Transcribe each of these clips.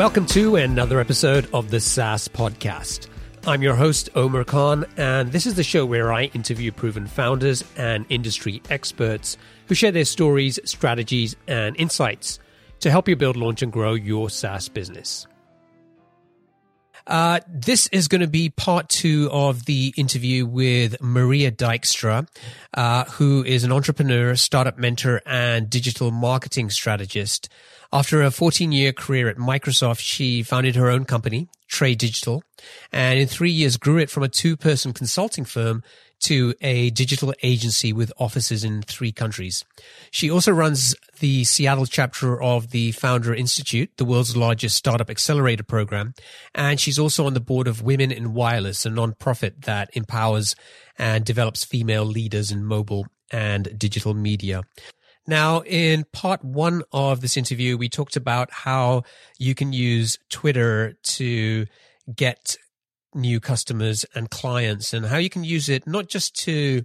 Welcome to another episode of the SaaS Podcast. I'm your host, Omer Khan, and this is the show where I interview proven founders and industry experts who share their stories, strategies, and insights to help you build, launch, and grow your SaaS business. Uh, this is going to be part two of the interview with Maria Dykstra, uh, who is an entrepreneur, startup mentor, and digital marketing strategist. After a 14 year career at Microsoft, she founded her own company, TreDigital, and in three years grew it from a two person consulting firm to a digital agency with offices in three countries. She also runs the Seattle chapter of the Founder Institute, the world's largest startup accelerator program. And she's also on the board of Women in Wireless, a nonprofit that empowers and develops female leaders in mobile and digital media. Now, in part one of this interview, we talked about how you can use Twitter to get new customers and clients and how you can use it not just to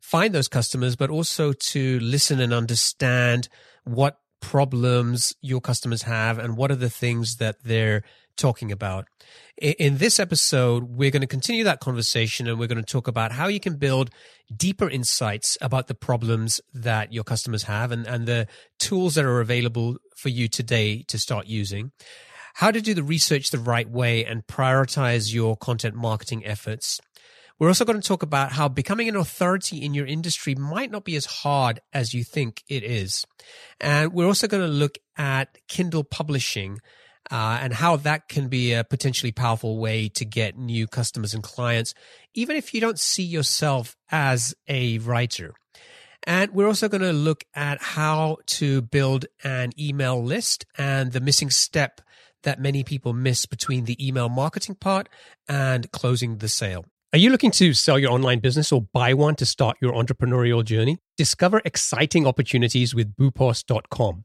find those customers, but also to listen and understand what problems your customers have and what are the things that they're talking about. In this episode, we're going to continue that conversation and we're going to talk about how you can build deeper insights about the problems that your customers have and, and the tools that are available for you today to start using how to do the research the right way and prioritize your content marketing efforts. We're also going to talk about how becoming an authority in your industry might not be as hard as you think it is. And we're also going to look at Kindle publishing uh, and how that can be a potentially powerful way to get new customers and clients, even if you don't see yourself as a writer. And we're also going to look at how to build an email list and the missing step that many people miss between the email marketing part and closing the sale. Are you looking to sell your online business or buy one to start your entrepreneurial journey? Discover exciting opportunities with boopos.com.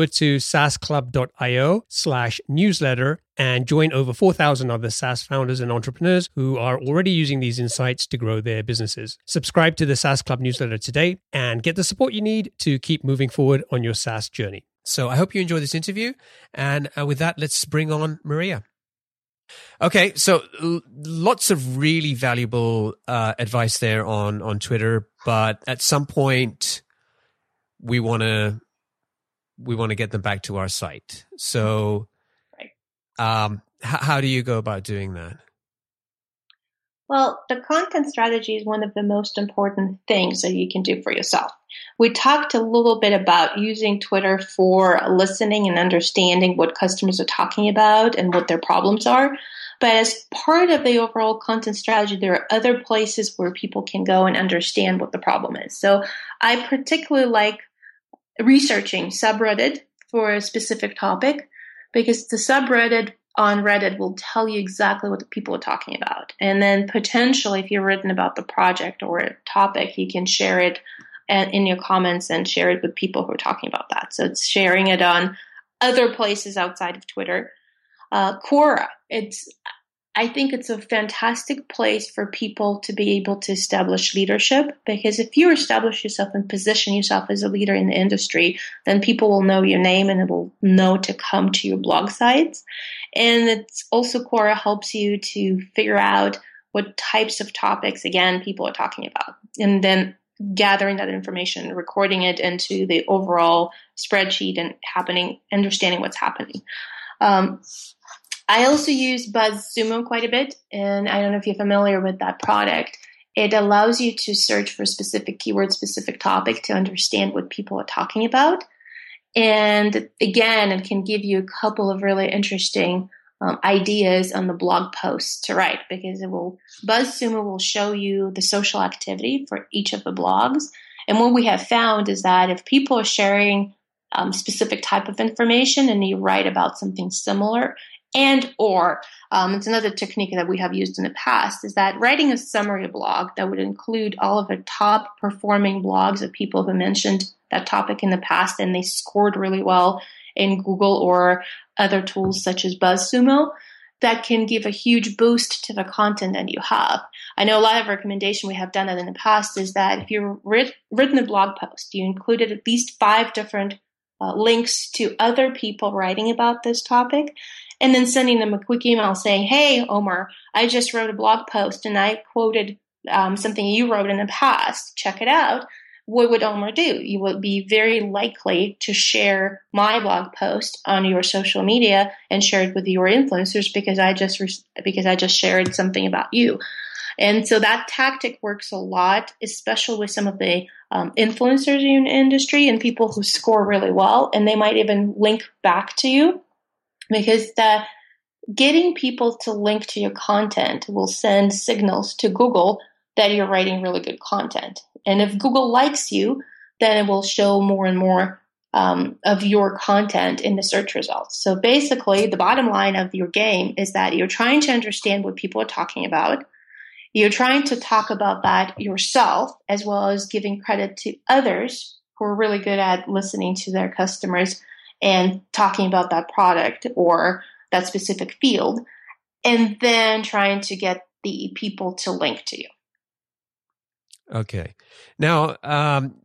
over to saasclub.io slash newsletter and join over 4,000 other SaaS founders and entrepreneurs who are already using these insights to grow their businesses. Subscribe to the SaaS Club newsletter today and get the support you need to keep moving forward on your SaaS journey. So I hope you enjoy this interview. And uh, with that, let's bring on Maria. Okay, so lots of really valuable uh, advice there on on Twitter, but at some point we want to we want to get them back to our site. So, right. um, h- how do you go about doing that? Well, the content strategy is one of the most important things that you can do for yourself. We talked a little bit about using Twitter for listening and understanding what customers are talking about and what their problems are. But as part of the overall content strategy, there are other places where people can go and understand what the problem is. So I particularly like researching subreddit for a specific topic because the subreddit on Reddit will tell you exactly what the people are talking about. And then potentially, if you're written about the project or a topic, you can share it in your comments and share it with people who are talking about that. So it's sharing it on other places outside of Twitter. Uh, Quora, it's I think it's a fantastic place for people to be able to establish leadership because if you establish yourself and position yourself as a leader in the industry, then people will know your name and it will know to come to your blog sites. And it's also Quora helps you to figure out what types of topics, again, people are talking about. And then gathering that information, recording it into the overall spreadsheet and happening, understanding what's happening. Um, I also use BuzzSumo quite a bit, and I don't know if you're familiar with that product. It allows you to search for specific keyword, specific topic to understand what people are talking about. And again, it can give you a couple of really interesting um, ideas on the blog posts to write because it will BuzzSumo will show you the social activity for each of the blogs. And what we have found is that if people are sharing um, specific type of information and you write about something similar, and or um, it's another technique that we have used in the past is that writing a summary blog that would include all of the top performing blogs of people who mentioned that topic in the past and they scored really well in google or other tools such as buzzsumo that can give a huge boost to the content that you have. I know a lot of recommendation we have done that in the past is that if you've writ- written a blog post you included at least five different uh, links to other people writing about this topic and then sending them a quick email saying, Hey, Omer, I just wrote a blog post and I quoted um, something you wrote in the past. Check it out. What would Omer do? You would be very likely to share my blog post on your social media and share it with your influencers because I just re- because I just shared something about you. And so that tactic works a lot, especially with some of the um, influencers in the industry and people who score really well, and they might even link back to you because the getting people to link to your content will send signals to Google that you're writing really good content. And if Google likes you, then it will show more and more um, of your content in the search results. So basically, the bottom line of your game is that you're trying to understand what people are talking about. You're trying to talk about that yourself, as well as giving credit to others who are really good at listening to their customers and talking about that product or that specific field, and then trying to get the people to link to you. Okay. Now, um,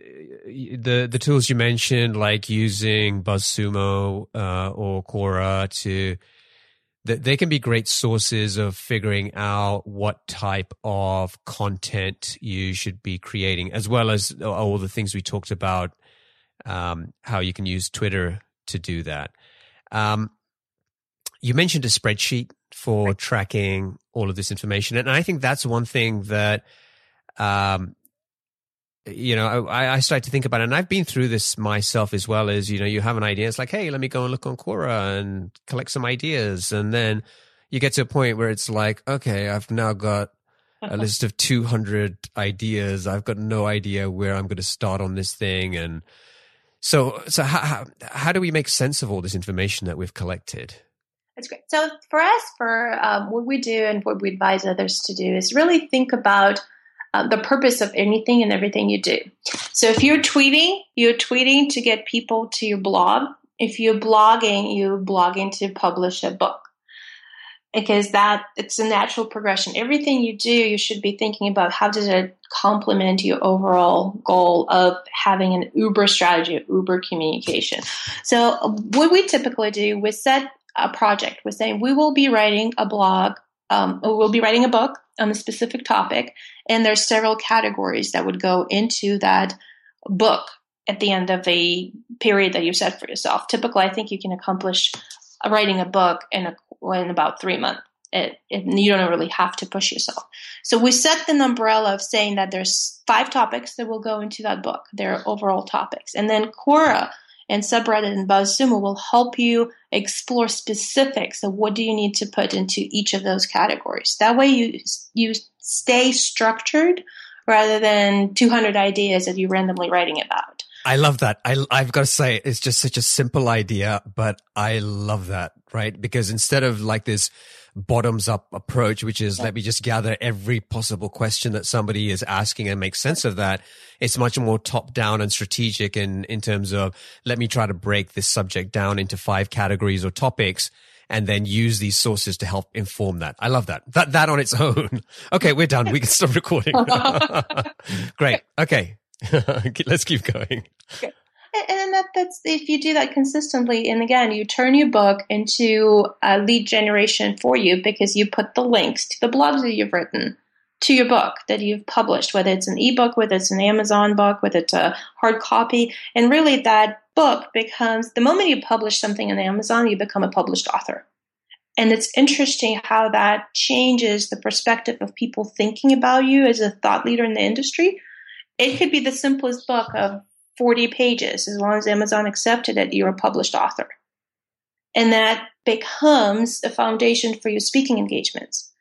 the the tools you mentioned, like using BuzzSumo uh, or Quora, to that they can be great sources of figuring out what type of content you should be creating, as well as all the things we talked about. Um, how you can use Twitter to do that. Um, you mentioned a spreadsheet for tracking all of this information, and I think that's one thing that, um, you know, I, I started to think about, it, and I've been through this myself as well. As you know, you have an idea, it's like, hey, let me go and look on Quora and collect some ideas, and then you get to a point where it's like, okay, I've now got a list of 200 ideas. I've got no idea where I'm going to start on this thing, and so, so how, how, how do we make sense of all this information that we've collected? That's great. So for us, for um, what we do and what we advise others to do is really think about uh, the purpose of anything and everything you do. So if you're tweeting, you're tweeting to get people to your blog. If you're blogging, you're blogging to publish a book because that it's a natural progression. Everything you do, you should be thinking about how does it complement your overall goal of having an Uber strategy, Uber communication. So what we typically do, we set a project. We're saying we will be writing a blog, um, we'll be writing a book on a specific topic, and there's several categories that would go into that book at the end of a period that you set for yourself. Typically, I think you can accomplish writing a book in a in about three months. it, it, you don't really have to push yourself. So we set the umbrella of saying that there's five topics that will go into that book. They're overall topics. And then Quora and subreddit and BuzzSumo will help you explore specifics of what do you need to put into each of those categories. That way you you stay structured rather than 200 ideas that you're randomly writing about. I love that. I, I've got to say, it's just such a simple idea, but I love that, right? Because instead of like this bottoms up approach, which is let me just gather every possible question that somebody is asking and make sense of that. It's much more top down and strategic in, in terms of let me try to break this subject down into five categories or topics and then use these sources to help inform that. I love that. That, that on its own. Okay. We're done. We can stop recording. Great. Okay. Let's keep going. Okay and that that's if you do that consistently and again you turn your book into a lead generation for you because you put the links to the blogs that you've written to your book that you've published whether it's an ebook whether it's an amazon book whether it's a hard copy and really that book becomes the moment you publish something on amazon you become a published author and it's interesting how that changes the perspective of people thinking about you as a thought leader in the industry it could be the simplest book of 40 pages. As long as Amazon accepted it, you're a published author. And that becomes a foundation for your speaking engagements.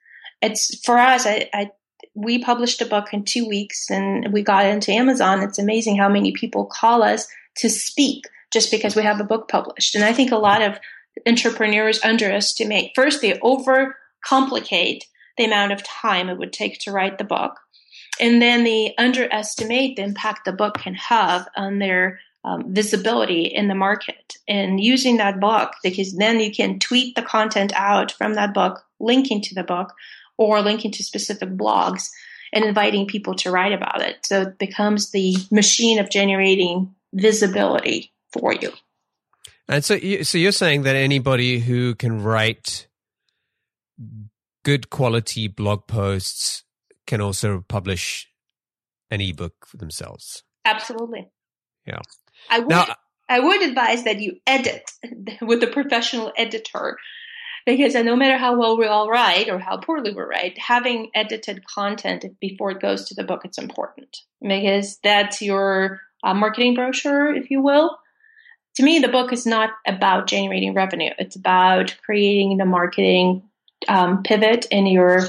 It's for us, I, I we published a book in two weeks and we got into Amazon. It's amazing how many people call us to speak just because we have a book published. And I think a lot of entrepreneurs underestimate. First, they overcomplicate the amount of time it would take to write the book and then they underestimate the impact the book can have on their um, visibility in the market. And using that book, because then you can tweet the content out from that book, linking to the book, or linking to specific blogs and inviting people to write about it. So it becomes the machine of generating visibility for you. And so, so you're saying that anybody who can write good quality blog posts can also publish an ebook for themselves. Absolutely. Yeah. I would now, I would advise that you edit with a professional editor because no matter how well we all write or how poorly we write, having edited content before it goes to the book it's important because that's your uh, marketing brochure, if you will. To me, the book is not about generating revenue; it's about creating the marketing um, pivot in your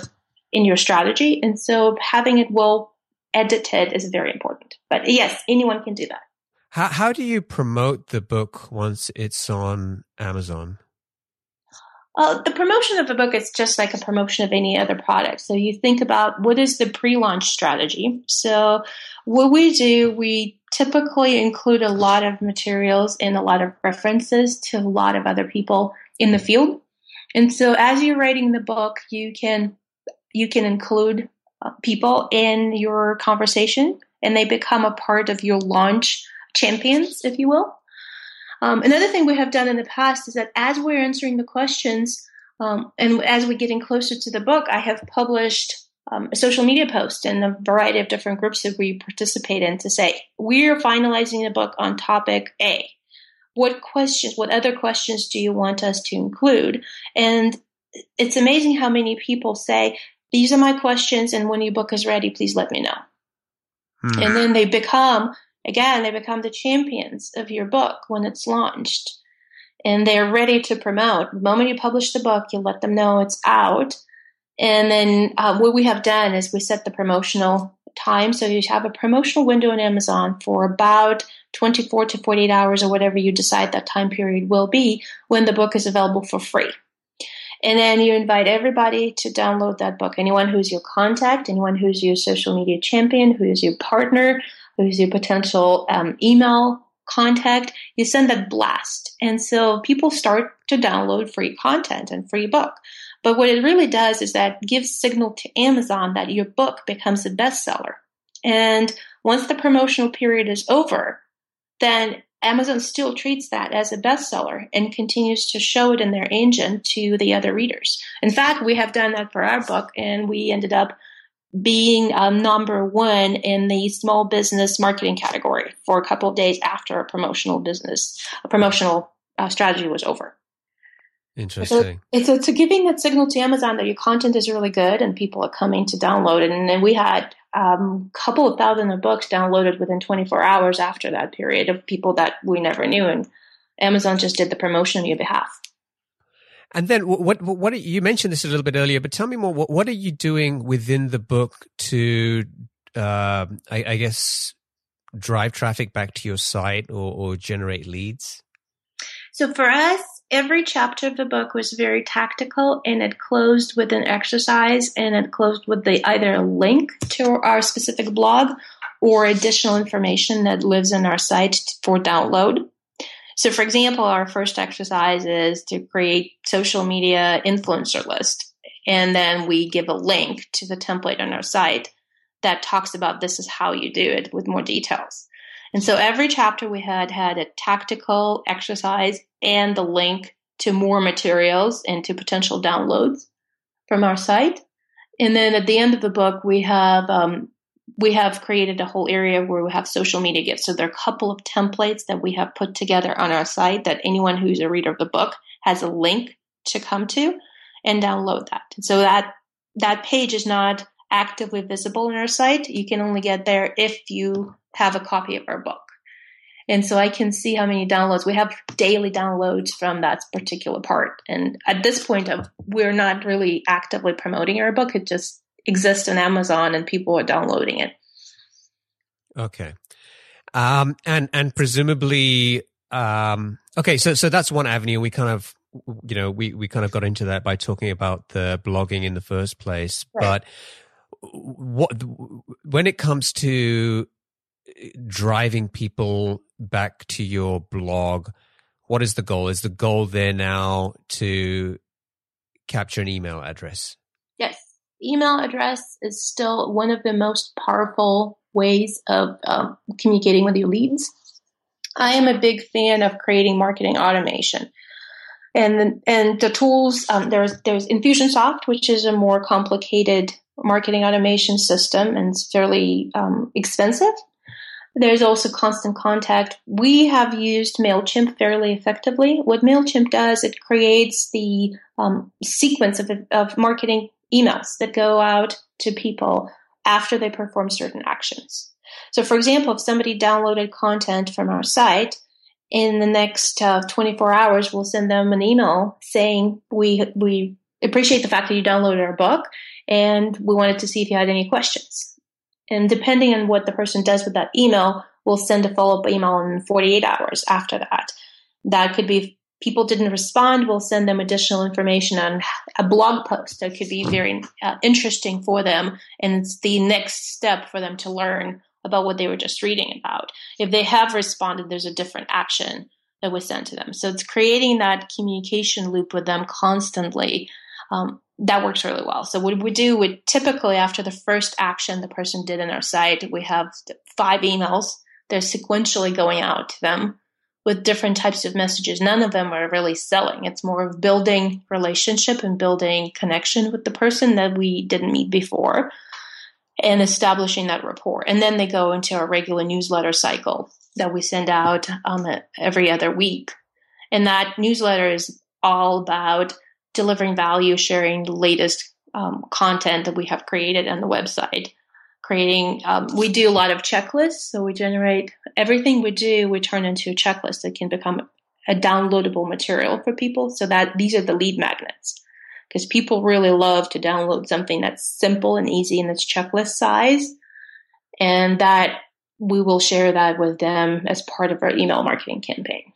in your strategy. And so having it well edited is very important. But yes, anyone can do that. How, how do you promote the book once it's on Amazon? Uh, the promotion of a book is just like a promotion of any other product. So you think about what is the pre-launch strategy. So what we do, we typically include a lot of materials and a lot of references to a lot of other people in the field. And so as you're writing the book, you can you can include uh, people in your conversation and they become a part of your launch champions, if you will. Um, another thing we have done in the past is that as we're answering the questions um, and as we're getting closer to the book, I have published um, a social media post in a variety of different groups that we participate in to say, we're finalizing the book on topic A. What questions, what other questions do you want us to include? And it's amazing how many people say, these are my questions, and when your book is ready, please let me know. Hmm. And then they become, again, they become the champions of your book when it's launched. And they're ready to promote. The moment you publish the book, you let them know it's out. And then uh, what we have done is we set the promotional time. So you have a promotional window on Amazon for about 24 to 48 hours or whatever you decide that time period will be when the book is available for free. And then you invite everybody to download that book. Anyone who's your contact, anyone who's your social media champion, who's your partner, who's your potential um, email contact, you send that blast. And so people start to download free content and free book. But what it really does is that gives signal to Amazon that your book becomes a bestseller. And once the promotional period is over, then Amazon still treats that as a bestseller and continues to show it in their engine to the other readers. In fact, we have done that for our book, and we ended up being um, number one in the small business marketing category for a couple of days after a promotional business, a promotional uh, strategy was over. Interesting. So it's, it's giving that signal to Amazon that your content is really good and people are coming to download it. And then we had a um, couple of thousand of books downloaded within 24 hours after that period of people that we never knew. And Amazon just did the promotion on your behalf. And then what, what, what, you mentioned this a little bit earlier, but tell me more, what, what are you doing within the book to, uh, I, I, guess, drive traffic back to your site or, or generate leads? So for us, every chapter of the book was very tactical and it closed with an exercise and it closed with the either a link to our specific blog or additional information that lives in our site for download. So for example, our first exercise is to create social media influencer list. And then we give a link to the template on our site that talks about this is how you do it with more details. And so every chapter we had had a tactical exercise and the link to more materials and to potential downloads from our site. And then at the end of the book, we have um, we have created a whole area where we have social media gifts. So there are a couple of templates that we have put together on our site that anyone who's a reader of the book has a link to come to and download that. So that that page is not actively visible in our site. You can only get there if you have a copy of our book. And so I can see how many downloads we have daily downloads from that particular part. And at this point of we're not really actively promoting our book. It just exists on Amazon and people are downloading it. Okay. Um, and, and presumably, um, okay. So, so that's one avenue. We kind of, you know, we, we kind of got into that by talking about the blogging in the first place. Right. But what, when it comes to driving people back to your blog, what is the goal? Is the goal there now to capture an email address? Yes. Email address is still one of the most powerful ways of um, communicating with your leads. I am a big fan of creating marketing automation. And, and the tools, um, there's, there's Infusionsoft, which is a more complicated marketing automation system and it's fairly um, expensive. There's also constant contact. We have used MailChimp fairly effectively. What MailChimp does, it creates the um, sequence of, of marketing emails that go out to people after they perform certain actions. So, for example, if somebody downloaded content from our site, in the next uh, 24 hours, we'll send them an email saying we we appreciate the fact that you downloaded our book, and we wanted to see if you had any questions. And depending on what the person does with that email, we'll send a follow up email in 48 hours after that. That could be if people didn't respond, we'll send them additional information on a blog post that could be very uh, interesting for them. And it's the next step for them to learn about what they were just reading about. If they have responded, there's a different action that was sent to them. So it's creating that communication loop with them constantly. Um, that works really well. So what we do, we typically after the first action the person did in our site, we have five emails. They're sequentially going out to them with different types of messages. None of them are really selling. It's more of building relationship and building connection with the person that we didn't meet before and establishing that rapport. And then they go into our regular newsletter cycle that we send out um, every other week. And that newsletter is all about delivering value, sharing the latest um, content that we have created on the website. Creating, um, we do a lot of checklists. So we generate everything we do, we turn into a checklist that can become a downloadable material for people. So that these are the lead magnets because people really love to download something that's simple and easy and its checklist size. And that we will share that with them as part of our email marketing campaign.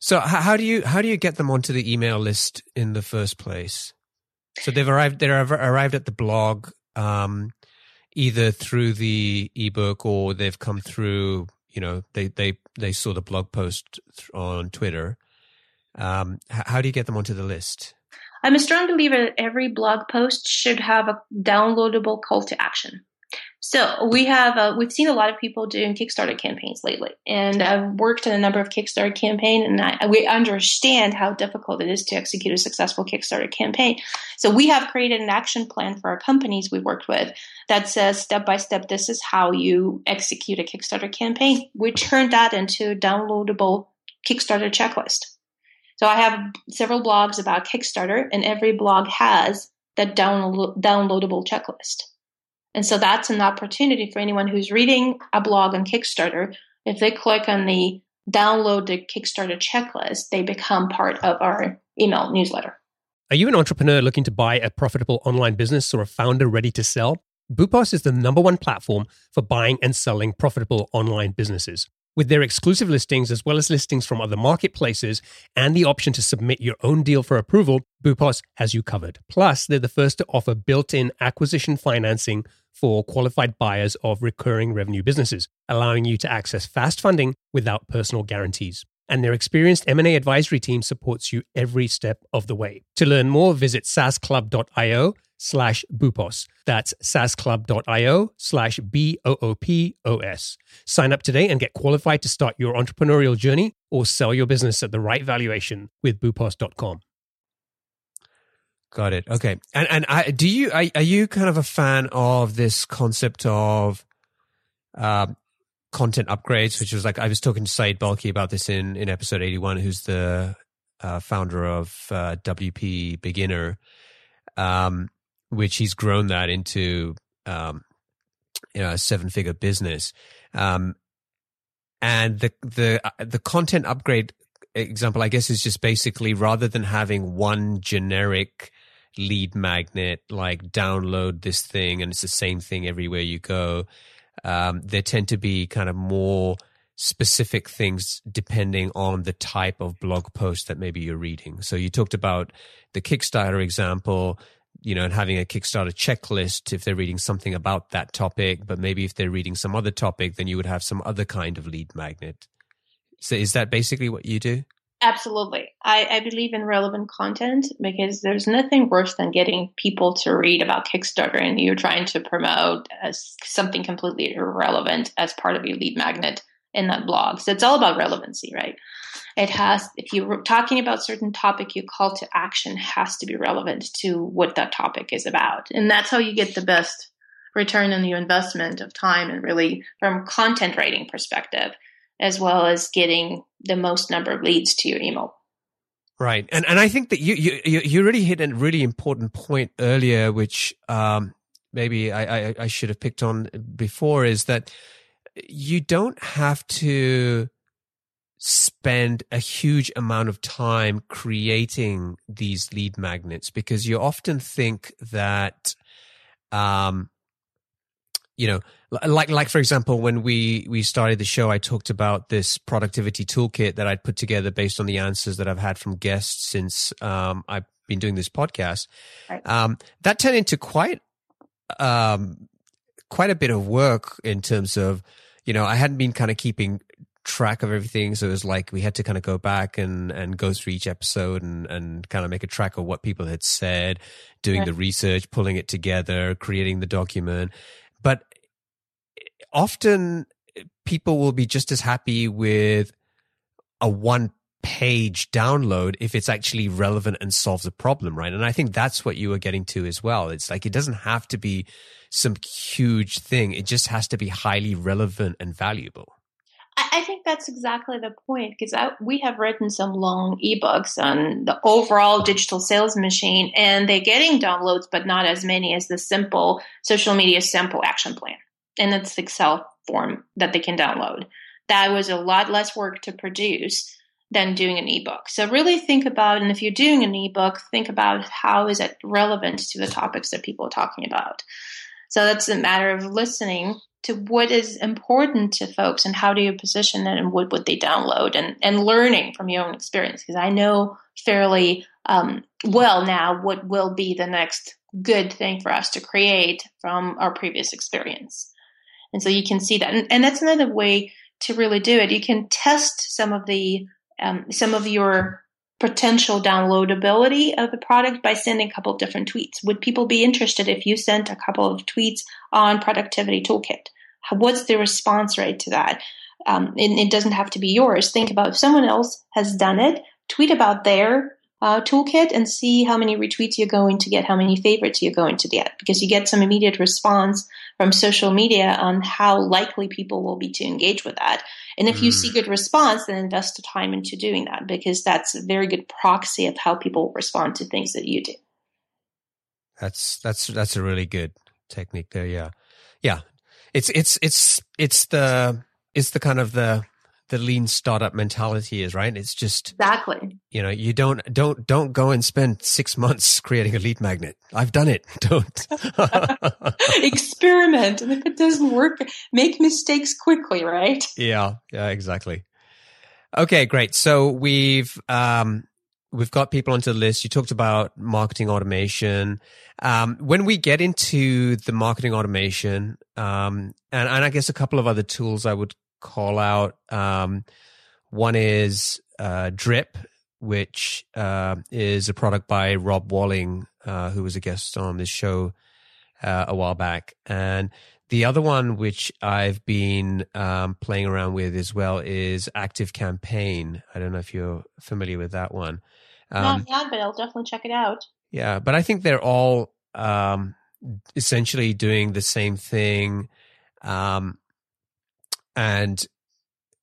So how do you how do you get them onto the email list in the first place? So they've arrived they've arrived at the blog um, either through the ebook or they've come through you know they they they saw the blog post on Twitter. Um, how do you get them onto the list? I'm a strong believer that every blog post should have a downloadable call to action. So we have uh, we've seen a lot of people doing Kickstarter campaigns lately, and I've worked in a number of Kickstarter campaign, and I, we understand how difficult it is to execute a successful Kickstarter campaign. So we have created an action plan for our companies we worked with that says step by step, this is how you execute a Kickstarter campaign. We turned that into a downloadable Kickstarter checklist. So I have several blogs about Kickstarter, and every blog has that download, downloadable checklist. And so that's an opportunity for anyone who's reading a blog on Kickstarter. If they click on the download the Kickstarter checklist, they become part of our email newsletter. Are you an entrepreneur looking to buy a profitable online business or a founder ready to sell? Boopos is the number one platform for buying and selling profitable online businesses. With their exclusive listings, as well as listings from other marketplaces, and the option to submit your own deal for approval, Boopos has you covered. Plus, they're the first to offer built in acquisition financing for qualified buyers of recurring revenue businesses, allowing you to access fast funding without personal guarantees. And their experienced M&A advisory team supports you every step of the way. To learn more, visit saasclub.io slash boopos. That's saasclub.io slash B-O-O-P-O-S. Sign up today and get qualified to start your entrepreneurial journey or sell your business at the right valuation with boopos.com. Got it. Okay. And and I, do you are, are you kind of a fan of this concept of um, content upgrades, which was like I was talking to Syed Balkhi about this in in episode eighty one, who's the uh, founder of uh, WP Beginner, um, which he's grown that into um, you know a seven figure business, um, and the the uh, the content upgrade example, I guess, is just basically rather than having one generic lead magnet, like download this thing and it's the same thing everywhere you go. Um, there tend to be kind of more specific things depending on the type of blog post that maybe you're reading. So you talked about the Kickstarter example, you know, and having a Kickstarter checklist if they're reading something about that topic, but maybe if they're reading some other topic, then you would have some other kind of lead magnet. So is that basically what you do? Absolutely. I, I, believe in relevant content because there's nothing worse than getting people to read about Kickstarter and you're trying to promote as something completely irrelevant as part of your lead magnet in that blog. So it's all about relevancy, right? It has, if you're talking about certain topic, your call to action has to be relevant to what that topic is about. And that's how you get the best return on your investment of time and really from content writing perspective as well as getting the most number of leads to your email. Right, and and I think that you you you really hit a really important point earlier, which um, maybe I, I I should have picked on before, is that you don't have to spend a huge amount of time creating these lead magnets because you often think that um you know like like for example when we we started the show i talked about this productivity toolkit that i'd put together based on the answers that i've had from guests since um, i've been doing this podcast right. um, that turned into quite um, quite a bit of work in terms of you know i hadn't been kind of keeping track of everything so it was like we had to kind of go back and and go through each episode and and kind of make a track of what people had said doing right. the research pulling it together creating the document but often people will be just as happy with a one page download if it's actually relevant and solves a problem, right? And I think that's what you were getting to as well. It's like it doesn't have to be some huge thing, it just has to be highly relevant and valuable. I think that's exactly the point because we have written some long ebooks on the overall digital sales machine, and they're getting downloads, but not as many as the simple social media sample action plan in its Excel form that they can download. That was a lot less work to produce than doing an ebook. So really think about, and if you're doing an ebook, think about how is it relevant to the topics that people are talking about. So that's a matter of listening to what is important to folks and how do you position it and what would they download and, and learning from your own experience. Because I know fairly um, well now what will be the next good thing for us to create from our previous experience. And so you can see that. And, and that's another way to really do it. You can test some of the, um, some of your potential downloadability of the product by sending a couple of different tweets. Would people be interested if you sent a couple of tweets on productivity toolkit? What's the response rate to that? Um, it, it, doesn't have to be yours. Think about if someone else has done it, tweet about their uh, toolkit and see how many retweets you're going to get, how many favorites you're going to get, because you get some immediate response from social media on how likely people will be to engage with that. And if mm. you see good response, then invest the time into doing that because that's a very good proxy of how people respond to things that you do. That's that's that's a really good technique there. Yeah, yeah. It's it's it's it's the it's the kind of the the lean startup mentality is, right? It's just exactly. You know, you don't don't don't go and spend six months creating a lead magnet. I've done it. Don't experiment, and if it doesn't work, make mistakes quickly, right? Yeah, yeah, exactly. Okay, great. So we've um, we've got people onto the list. You talked about marketing automation. Um, when we get into the marketing automation, um, and, and I guess a couple of other tools I would call out. Um, one is uh, Drip, which uh, is a product by Rob Walling, uh, who was a guest on this show uh, a while back. And the other one, which I've been um, playing around with as well, is Active Campaign. I don't know if you're familiar with that one. Um, Not yet, but I'll definitely check it out. Yeah, but I think they're all um, essentially doing the same thing. Um, and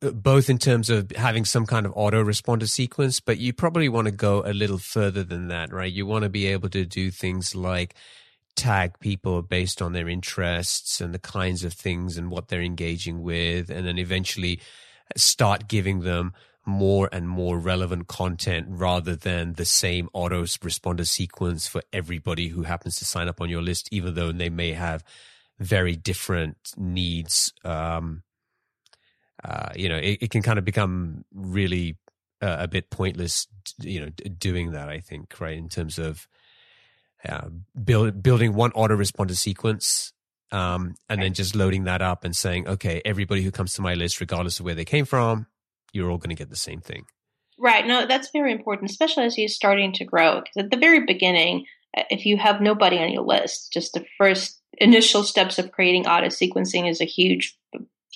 uh, both in terms of having some kind of autoresponder sequence, but you probably want to go a little further than that, right? You want to be able to do things like tag people based on their interests and the kinds of things and what they're engaging with, and then eventually start giving them more and more relevant content rather than the same autoresponder sequence for everybody who happens to sign up on your list, even though they may have very different needs. Um, uh, you know, it, it, can kind of become really uh, a bit pointless, you know, doing that. I think, right, in terms of uh, build, building one autoresponder sequence, um, and then just loading that up and saying, okay, everybody who comes to my list, regardless of where they came from, you're all going to get the same thing. Right. No, that's very important, especially as you're starting to grow. Because at the very beginning, uh, if you have nobody on your list, just the first initial steps of creating auto sequencing is a huge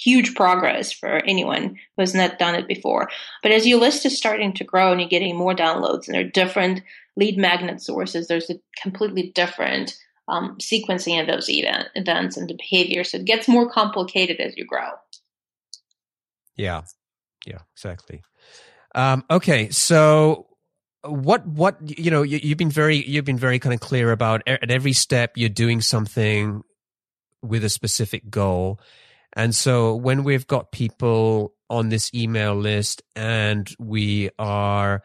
huge progress for anyone who has not done it before. But as your list is starting to grow and you're getting more downloads and there are different lead magnet sources, there's a completely different um, sequencing of those event, events and the behavior. So it gets more complicated as you grow. Yeah, yeah, exactly. Um, okay, so what what you know you, have been very you've been very kind of clear about at every step you're doing something with a specific goal and so when we've got people on this email list and we are,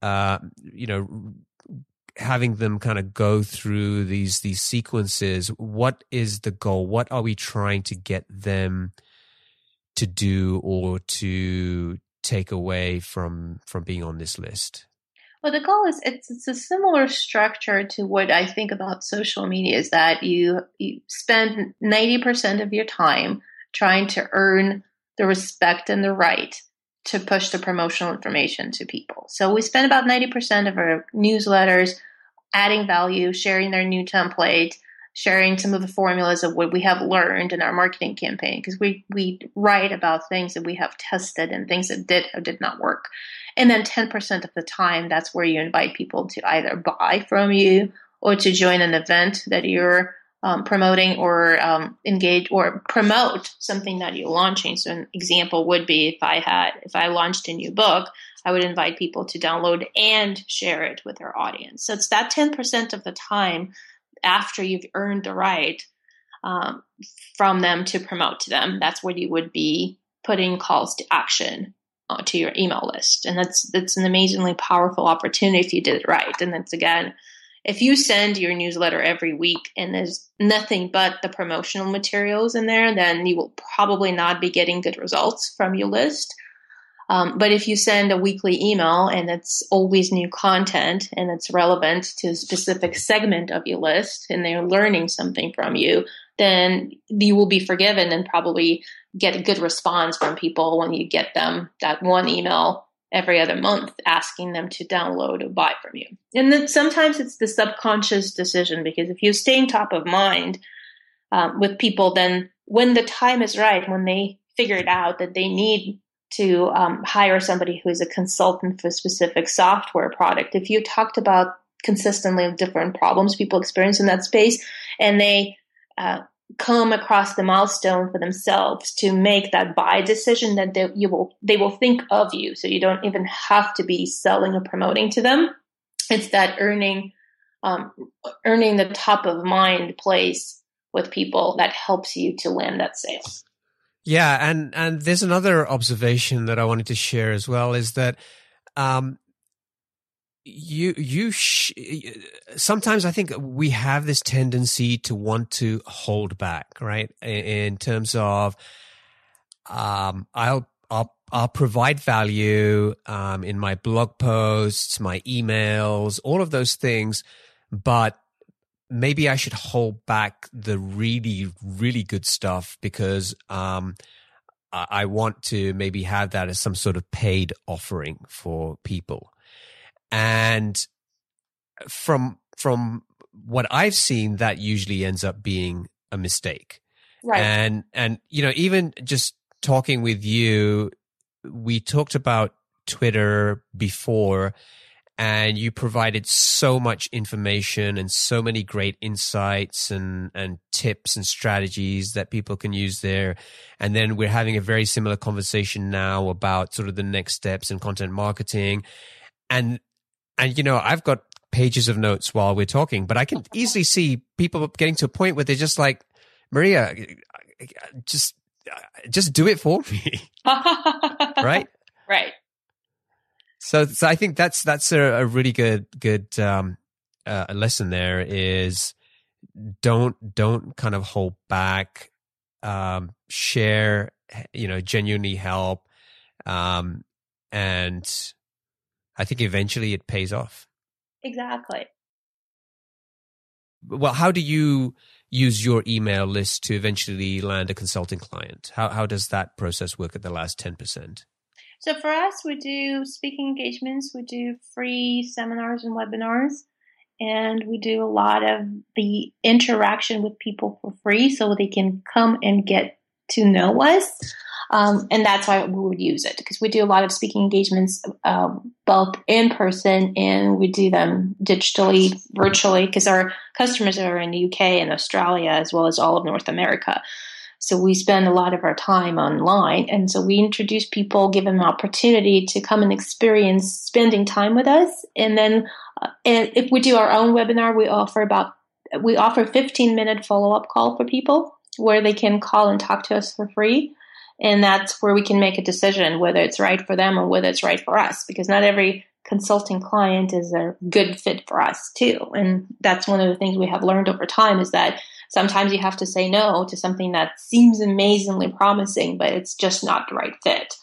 uh, you know, having them kind of go through these these sequences, what is the goal? What are we trying to get them to do or to take away from from being on this list? Well, the goal is it's, it's a similar structure to what I think about social media is that you you spend 90% of your time trying to earn the respect and the right to push the promotional information to people. So we spend about 90% of our newsletters adding value, sharing their new template, sharing some of the formulas of what we have learned in our marketing campaign because we we write about things that we have tested and things that did or did not work. And then 10% of the time that's where you invite people to either buy from you or to join an event that you're um, promoting or um, engage or promote something that you're launching. So an example would be if I had if I launched a new book, I would invite people to download and share it with their audience. So it's that 10% of the time after you've earned the right um, from them to promote to them. That's where you would be putting calls to action uh, to your email list, and that's that's an amazingly powerful opportunity if you did it right. And that's again if you send your newsletter every week and there's nothing but the promotional materials in there, then you will probably not be getting good results from your list. Um, but if you send a weekly email and it's always new content and it's relevant to a specific segment of your list and they're learning something from you, then you will be forgiven and probably get a good response from people when you get them that one email every other month asking them to download or buy from you. And then sometimes it's the subconscious decision because if you stay in top of mind um, with people, then when the time is right, when they figure it out that they need to um, hire somebody who is a consultant for a specific software product, if you talked about consistently different problems people experience in that space and they uh, come across the milestone for themselves to make that buy decision that they, you will they will think of you. So you don't even have to be selling or promoting to them. It's that earning um, earning the top of mind place with people that helps you to land that sale. Yeah and and there's another observation that i wanted to share as well is that um, you you sh- sometimes i think we have this tendency to want to hold back right? In, in terms of um i'll i'll i'll provide value um in my blog posts my emails all of those things but maybe i should hold back the really really good stuff because um I want to maybe have that as some sort of paid offering for people and from from what I've seen, that usually ends up being a mistake. Right. And and you know, even just talking with you, we talked about Twitter before and you provided so much information and so many great insights and and tips and strategies that people can use there and then we're having a very similar conversation now about sort of the next steps in content marketing and and you know, I've got pages of notes while we're talking, but I can easily see people getting to a point where they're just like, Maria, just just do it for me, right? Right. So, so I think that's that's a, a really good good um, uh, lesson. There is don't don't kind of hold back, um, share, you know, genuinely help, um, and I think eventually it pays off. Exactly. Well, how do you use your email list to eventually land a consulting client? How how does that process work at the last 10%? So for us, we do speaking engagements, we do free seminars and webinars, and we do a lot of the interaction with people for free so they can come and get to know us. Um, and that's why we would use it because we do a lot of speaking engagements, uh, both in person and we do them digitally, virtually, because our customers are in the UK and Australia as well as all of North America. So we spend a lot of our time online. And so we introduce people, give them an opportunity to come and experience spending time with us. And then uh, and if we do our own webinar, we offer about, we offer 15 minute follow up call for people where they can call and talk to us for free. And that's where we can make a decision whether it's right for them or whether it's right for us, because not every consulting client is a good fit for us too. And that's one of the things we have learned over time is that sometimes you have to say no to something that seems amazingly promising, but it's just not the right fit.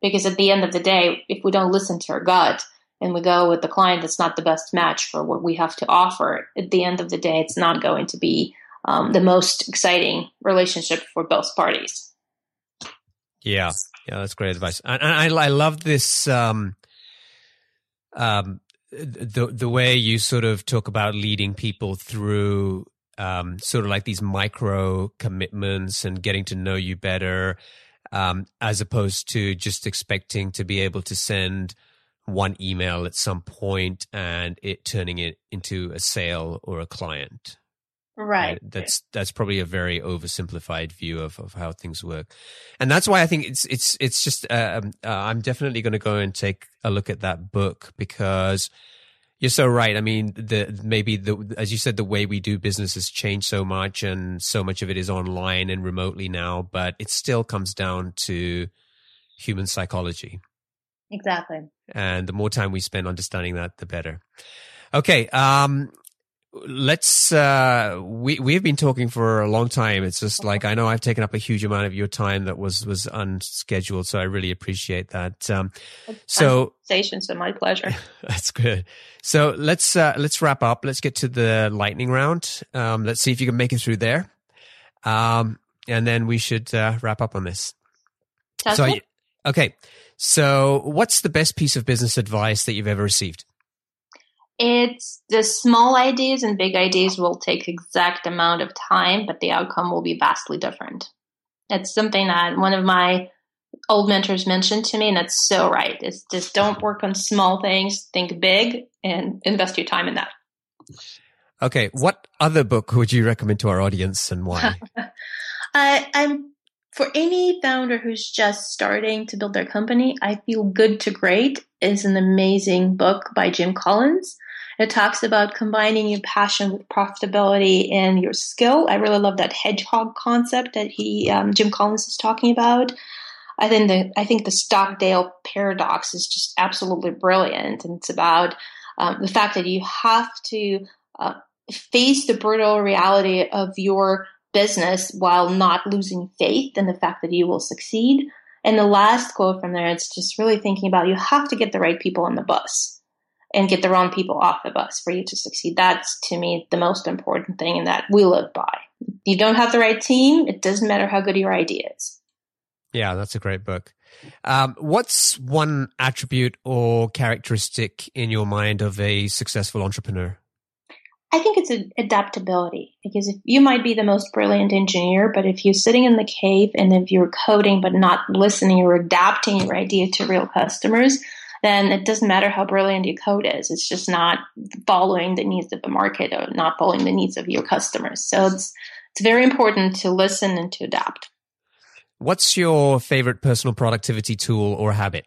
Because at the end of the day, if we don't listen to our gut and we go with the client that's not the best match for what we have to offer, at the end of the day, it's not going to be um, the most exciting relationship for both parties. Yeah, yeah, that's great advice, and, and I I love this um um the the way you sort of talk about leading people through um sort of like these micro commitments and getting to know you better, um as opposed to just expecting to be able to send one email at some point and it turning it into a sale or a client. Right. That's that's probably a very oversimplified view of, of how things work, and that's why I think it's it's it's just uh, um, uh, I'm definitely going to go and take a look at that book because you're so right. I mean, the maybe the as you said, the way we do business has changed so much, and so much of it is online and remotely now. But it still comes down to human psychology. Exactly. And the more time we spend understanding that, the better. Okay. Um, let's uh we we've been talking for a long time. It's just like i know i've taken up a huge amount of your time that was was unscheduled so i really appreciate that um so station so my pleasure. That's good. So let's uh let's wrap up. Let's get to the lightning round. Um let's see if you can make it through there. Um and then we should uh wrap up on this. Sounds so good. okay. So what's the best piece of business advice that you've ever received it's the small ideas and big ideas will take exact amount of time, but the outcome will be vastly different. It's something that one of my old mentors mentioned to me, and that's so right. It's just don't work on small things, think big, and invest your time in that. Okay. What other book would you recommend to our audience and why? uh, I'm for any founder who's just starting to build their company. I feel Good to Great is an amazing book by Jim Collins. It talks about combining your passion with profitability and your skill. I really love that hedgehog concept that he um, Jim Collins is talking about. I think the I think the Stockdale paradox is just absolutely brilliant, and it's about um, the fact that you have to uh, face the brutal reality of your business while not losing faith in the fact that you will succeed. And the last quote from there, it's just really thinking about you have to get the right people on the bus and get the wrong people off the bus for you to succeed. That's to me the most important thing, and that we live by. you don't have the right team, it doesn't matter how good your idea is. Yeah, that's a great book. Um, what's one attribute or characteristic in your mind of a successful entrepreneur? I think it's adaptability because if you might be the most brilliant engineer, but if you're sitting in the cave and if you're coding but not listening or adapting your idea to real customers, then it doesn't matter how brilliant your code is. It's just not following the needs of the market or not following the needs of your customers. So it's it's very important to listen and to adapt. What's your favorite personal productivity tool or habit?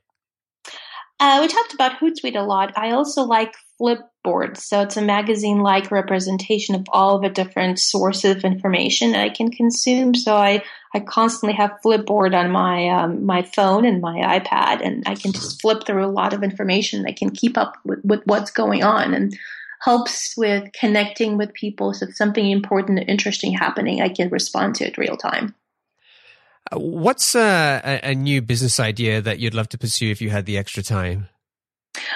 Uh, we talked about Hootsuite a lot. I also like Flipboard. So it's a magazine like representation of all the different sources of information that I can consume. So I, I constantly have Flipboard on my um, my phone and my iPad, and I can just flip through a lot of information. I can keep up with, with what's going on and helps with connecting with people. So if something important or interesting happening, I can respond to it real time. What's a, a, new business idea that you'd love to pursue if you had the extra time?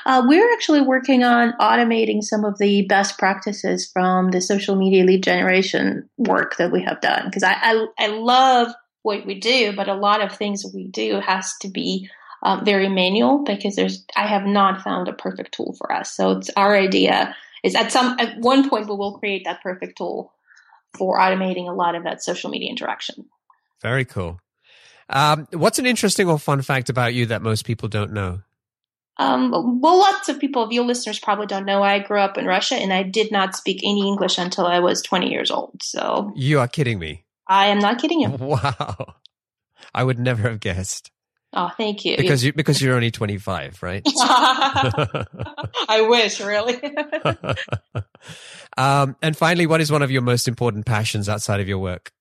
Uh, we're actually working on automating some of the best practices from the social media lead generation work that we have done. Because I, I, I, love what we do, but a lot of things we do has to be um, very manual because there's I have not found a perfect tool for us. So it's our idea is at some at one point we will create that perfect tool for automating a lot of that social media interaction. Very cool. Um, what's an interesting or fun fact about you that most people don't know? Um, well, lots of people, of your listeners probably don't know. I grew up in Russia and I did not speak any English until I was 20 years old. So you are kidding me. I am not kidding you. Wow. I would never have guessed. Oh, thank you. Because you because you're only 25, right? I wish, really. um, and finally, what is one of your most important passions outside of your work?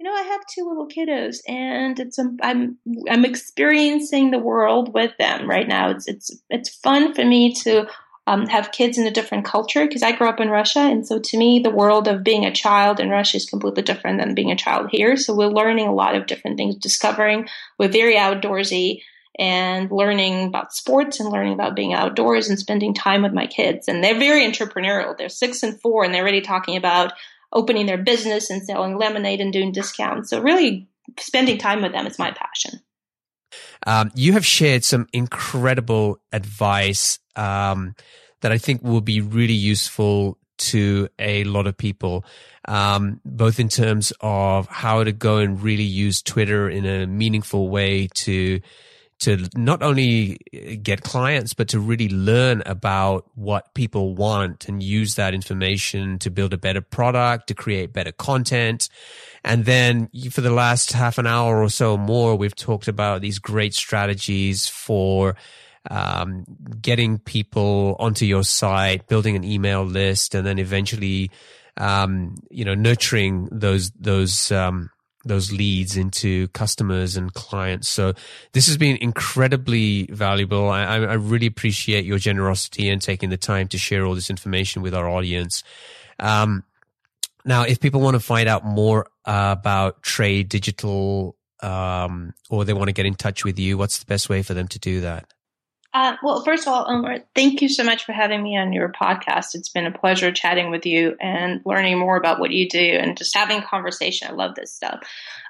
You know, I have two little kiddos, and it's I'm I'm experiencing the world with them right now. It's it's it's fun for me to um, have kids in a different culture because I grew up in Russia, and so to me, the world of being a child in Russia is completely different than being a child here. So we're learning a lot of different things, discovering. We're very outdoorsy and learning about sports and learning about being outdoors and spending time with my kids. And they're very entrepreneurial. They're six and four, and they're already talking about opening their business and selling lemonade and doing discounts. So really spending time with them is my passion. Um, you have shared some incredible advice um, that I think will be really useful to a lot of people, um, both in terms of how to go and really use Twitter in a meaningful way to to not only get clients, but to really learn about what people want and use that information to build a better product, to create better content. And then for the last half an hour or so more, we've talked about these great strategies for um, getting people onto your site, building an email list, and then eventually, um, you know, nurturing those those um, those leads into customers and clients. So this has been incredibly valuable. I, I, really appreciate your generosity and taking the time to share all this information with our audience. Um, now, if people want to find out more uh, about TreDigital, um, or they want to get in touch with you, what's the best way for them to do that? Uh, well, first of all, Omer, thank you so much for having me on your podcast. It's been a pleasure chatting with you and learning more about what you do and just having conversation. I love this stuff.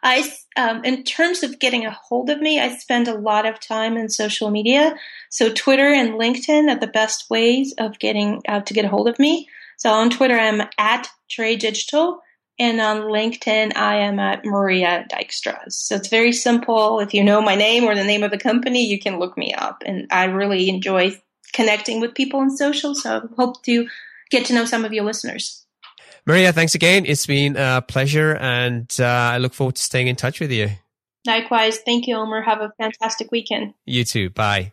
I, um, in terms of getting a hold of me, I spend a lot of time in social media. So Twitter and LinkedIn are the best ways of getting uh, to get a hold of me. So on Twitter, I'm at TreDigital. And on LinkedIn, I am at Maria Dykstra. So it's very simple. If you know my name or the name of the company, you can look me up. And I really enjoy connecting with people on social. So I hope to get to know some of your listeners. Maria, thanks again. It's been a pleasure, and uh, I look forward to staying in touch with you. Likewise. Thank you, Omer. Have a fantastic weekend. You too. Bye.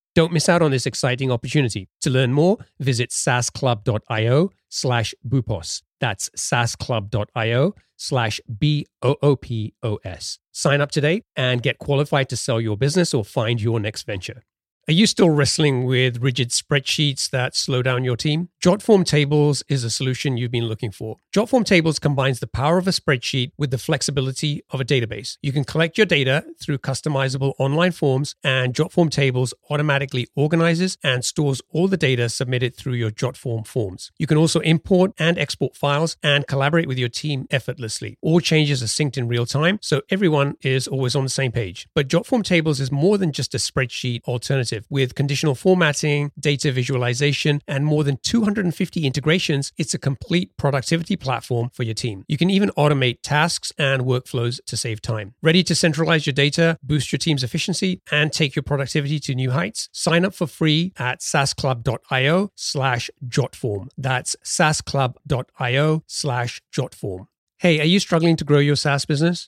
Don't miss out on this exciting opportunity. To learn more, visit saasclub.io slash boopos. That's saasclub.io slash B-O-O-P-O-S. Sign up today and get qualified to sell your business or find your next venture. Are you still wrestling with rigid spreadsheets that slow down your team? Jotform Tables is a solution you've been looking for. Jotform Tables combines the power of a spreadsheet with the flexibility of a database. You can collect your data through customizable online forms, and Jotform Tables automatically organizes and stores all the data submitted through your Jotform forms. You can also import and export files and collaborate with your team effortlessly. All changes are synced in real time, so everyone is always on the same page. But Jotform Tables is more than just a spreadsheet alternative with conditional formatting, data visualization, and more than 250 integrations. It's a complete productivity platform for your team. You can even automate tasks and workflows to save time. Ready to centralize your data, boost your team's efficiency, and take your productivity to new heights? Sign up for free at saasclub.io slash jotform. That's saasclub.io slash jotform. Hey, are you struggling to grow your SaaS business?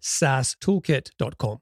SaaStoolkit.com.